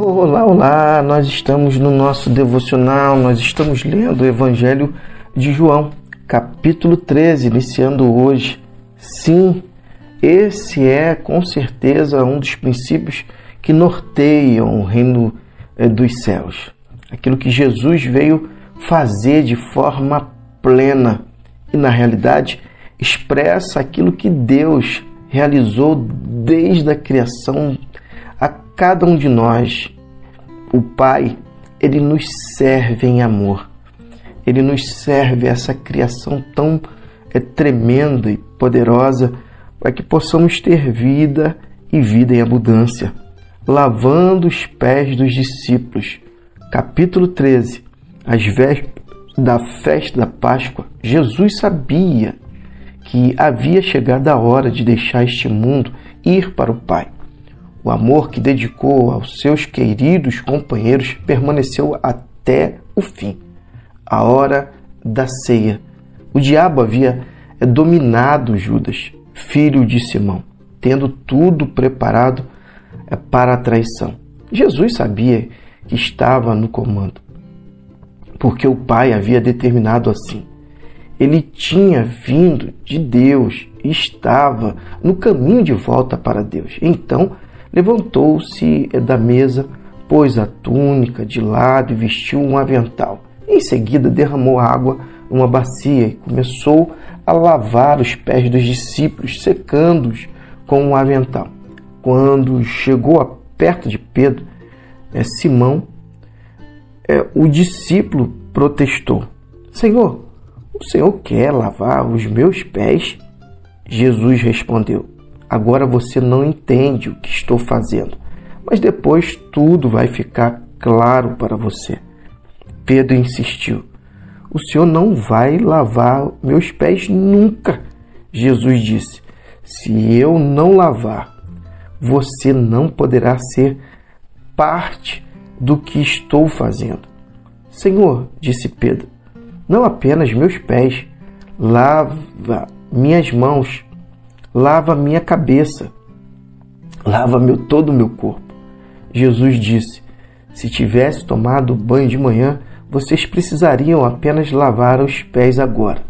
Olá, olá! Nós estamos no nosso devocional, nós estamos lendo o Evangelho de João, capítulo 13, iniciando hoje. Sim, esse é com certeza um dos princípios que norteiam o reino eh, dos céus. Aquilo que Jesus veio fazer de forma plena e, na realidade, expressa aquilo que Deus realizou desde a criação a cada um de nós. O Pai, ele nos serve em amor. Ele nos serve essa criação tão é, tremenda e poderosa para que possamos ter vida e vida em abundância. Lavando os pés dos discípulos. Capítulo 13. As vésperas da festa da Páscoa, Jesus sabia que havia chegado a hora de deixar este mundo e ir para o Pai. O amor que dedicou aos seus queridos companheiros permaneceu até o fim. A hora da ceia. O diabo havia dominado Judas, filho de Simão, tendo tudo preparado eh, para a traição. Jesus sabia que estava no comando, porque o Pai havia determinado assim. Ele tinha vindo de Deus estava no caminho de volta para Deus. Então levantou-se da mesa, pôs a túnica de lado e vestiu um avental. Em seguida, derramou água numa bacia e começou a lavar os pés dos discípulos, secando-os com um avental. Quando chegou perto de Pedro, é, Simão, é, o discípulo protestou: Senhor, o Senhor quer lavar os meus pés? Jesus respondeu: Agora você não entende o que estou fazendo, mas depois tudo vai ficar claro para você. Pedro insistiu: O Senhor não vai lavar meus pés nunca. Jesus disse: Se eu não lavar, você não poderá ser parte do que estou fazendo. Senhor, disse Pedro, não apenas meus pés, lava minhas mãos, lava minha cabeça, lava meu, todo o meu corpo. Jesus disse: Se tivesse tomado banho de manhã, vocês precisariam apenas lavar os pés agora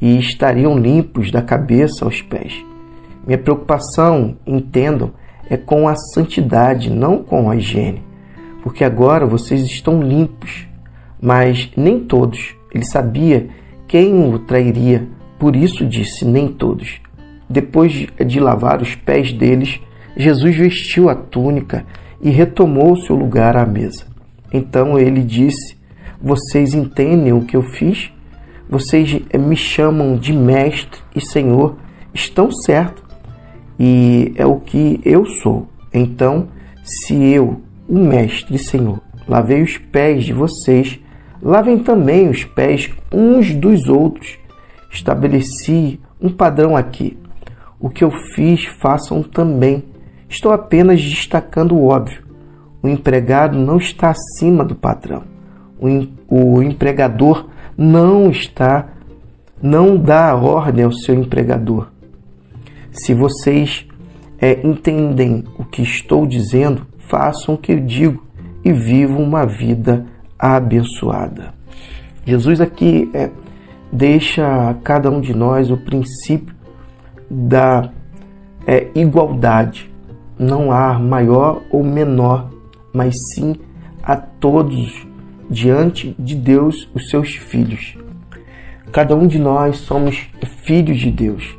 e estariam limpos da cabeça aos pés. Minha preocupação, entendam, é com a santidade, não com a higiene, porque agora vocês estão limpos, mas nem todos. Ele sabia quem o trairia, por isso disse: nem todos. Depois de lavar os pés deles, Jesus vestiu a túnica e retomou seu lugar à mesa. Então ele disse: Vocês entendem o que eu fiz? Vocês me chamam de mestre e senhor, estão certo, e é o que eu sou. Então, se eu, o mestre e senhor, lavei os pés de vocês, Lavem também os pés uns dos outros. Estabeleci um padrão aqui. O que eu fiz, façam também. Estou apenas destacando o óbvio. O empregado não está acima do patrão. O, o empregador não está, não dá ordem ao seu empregador. Se vocês é, entendem o que estou dizendo, façam o que eu digo e vivam uma vida abençoada. Jesus aqui é, deixa a cada um de nós o princípio da é, igualdade. Não há maior ou menor, mas sim a todos diante de Deus os seus filhos. Cada um de nós somos filhos de Deus.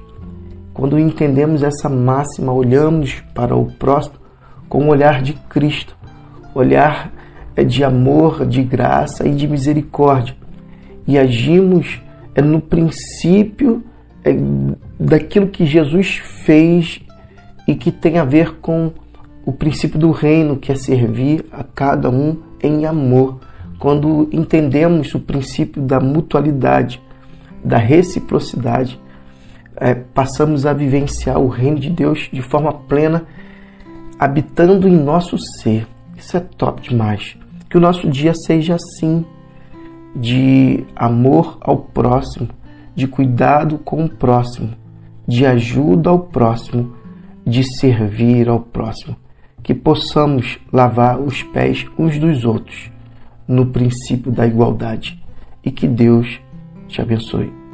Quando entendemos essa máxima, olhamos para o próximo com o olhar de Cristo, olhar é de amor, de graça e de misericórdia. E agimos é no princípio é, daquilo que Jesus fez e que tem a ver com o princípio do reino, que é servir a cada um em amor. Quando entendemos o princípio da mutualidade, da reciprocidade, é, passamos a vivenciar o reino de Deus de forma plena, habitando em nosso ser. Isso é top demais. Que o nosso dia seja assim, de amor ao próximo, de cuidado com o próximo, de ajuda ao próximo, de servir ao próximo. que possamos lavar os pés uns dos outros no princípio da igualdade e que Deus te abençoe.